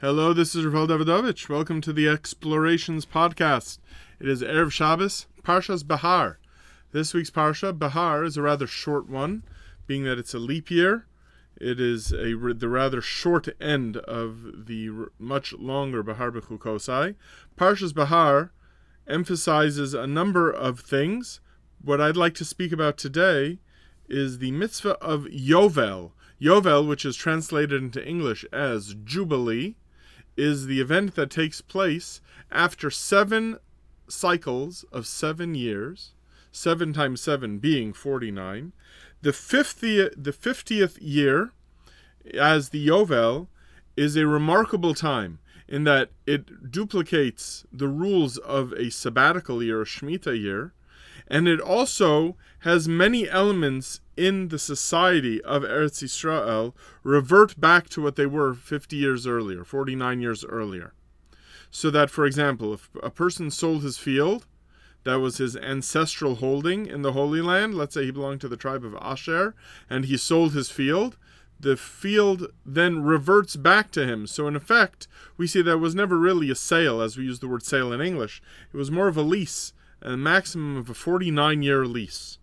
Hello, this is Rafael Davidovich. Welcome to the Explorations Podcast. It is Erev Shabbos, Parshas Bahar. This week's Parsha, Bahar, is a rather short one, being that it's a leap year. It is a the rather short end of the much longer Bahar Bechukosai. Parshas Bahar emphasizes a number of things. What I'd like to speak about today is the mitzvah of Yovel. Yovel, which is translated into English as Jubilee, is the event that takes place after seven cycles of seven years, seven times seven being 49. The 50th, the 50th year, as the Yovel, is a remarkable time in that it duplicates the rules of a sabbatical year, a Shemitah year, and it also has many elements in the society of Eretz Israel revert back to what they were 50 years earlier, 49 years earlier. So that, for example, if a person sold his field, that was his ancestral holding in the Holy Land, let's say he belonged to the tribe of Asher, and he sold his field, the field then reverts back to him. So, in effect, we see that was never really a sale, as we use the word sale in English. It was more of a lease a maximum of a 49 year lease.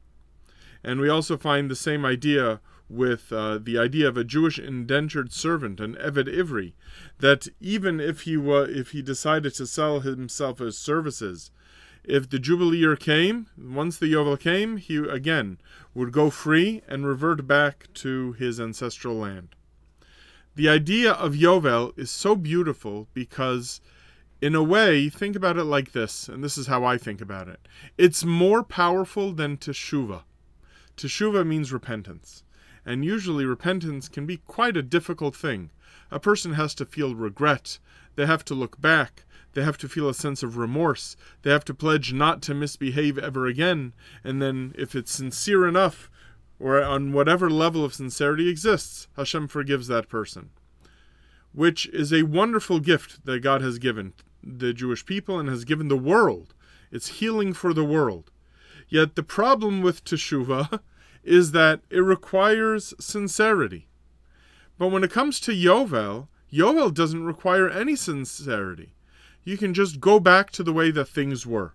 And we also find the same idea with uh, the idea of a Jewish indentured servant, an Eved Ivri, that even if he wa- if he decided to sell himself as services, if the Jubilee year came, once the Yovel came, he again would go free and revert back to his ancestral land. The idea of Yovel is so beautiful because in a way, think about it like this, and this is how I think about it. It's more powerful than teshuva. Teshuva means repentance, and usually repentance can be quite a difficult thing. A person has to feel regret, they have to look back, they have to feel a sense of remorse, they have to pledge not to misbehave ever again, and then, if it's sincere enough, or on whatever level of sincerity exists, Hashem forgives that person. Which is a wonderful gift that God has given the Jewish people and has given the world. It's healing for the world. Yet the problem with Teshuvah is that it requires sincerity. But when it comes to Yovel, Yovel doesn't require any sincerity. You can just go back to the way that things were.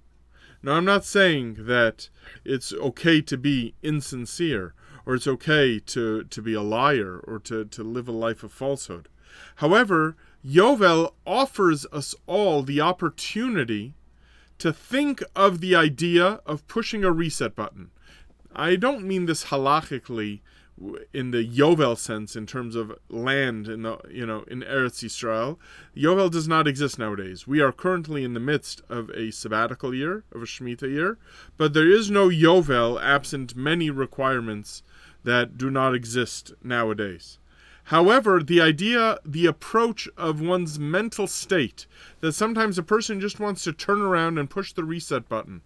Now, I'm not saying that it's okay to be insincere or it's okay to, to be a liar or to, to live a life of falsehood. However, Yovel offers us all the opportunity to think of the idea of pushing a reset button. I don't mean this halachically in the Yovel sense in terms of land in the you know in Eretz Yisrael. Yovel does not exist nowadays. We are currently in the midst of a sabbatical year, of a Shemitah year, but there is no Yovel absent many requirements that do not exist nowadays. However, the idea, the approach of one's mental state, that sometimes a person just wants to turn around and push the reset button.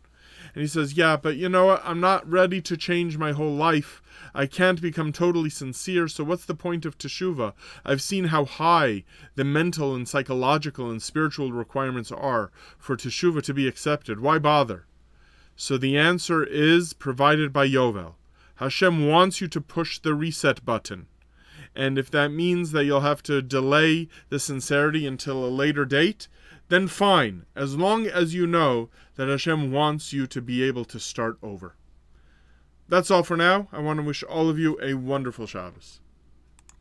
And he says, Yeah, but you know what? I'm not ready to change my whole life. I can't become totally sincere, so what's the point of teshuva? I've seen how high the mental and psychological and spiritual requirements are for teshuva to be accepted. Why bother? So the answer is provided by Yovel. Hashem wants you to push the reset button. And if that means that you'll have to delay the sincerity until a later date, then fine, as long as you know that Hashem wants you to be able to start over. That's all for now. I want to wish all of you a wonderful Shabbos.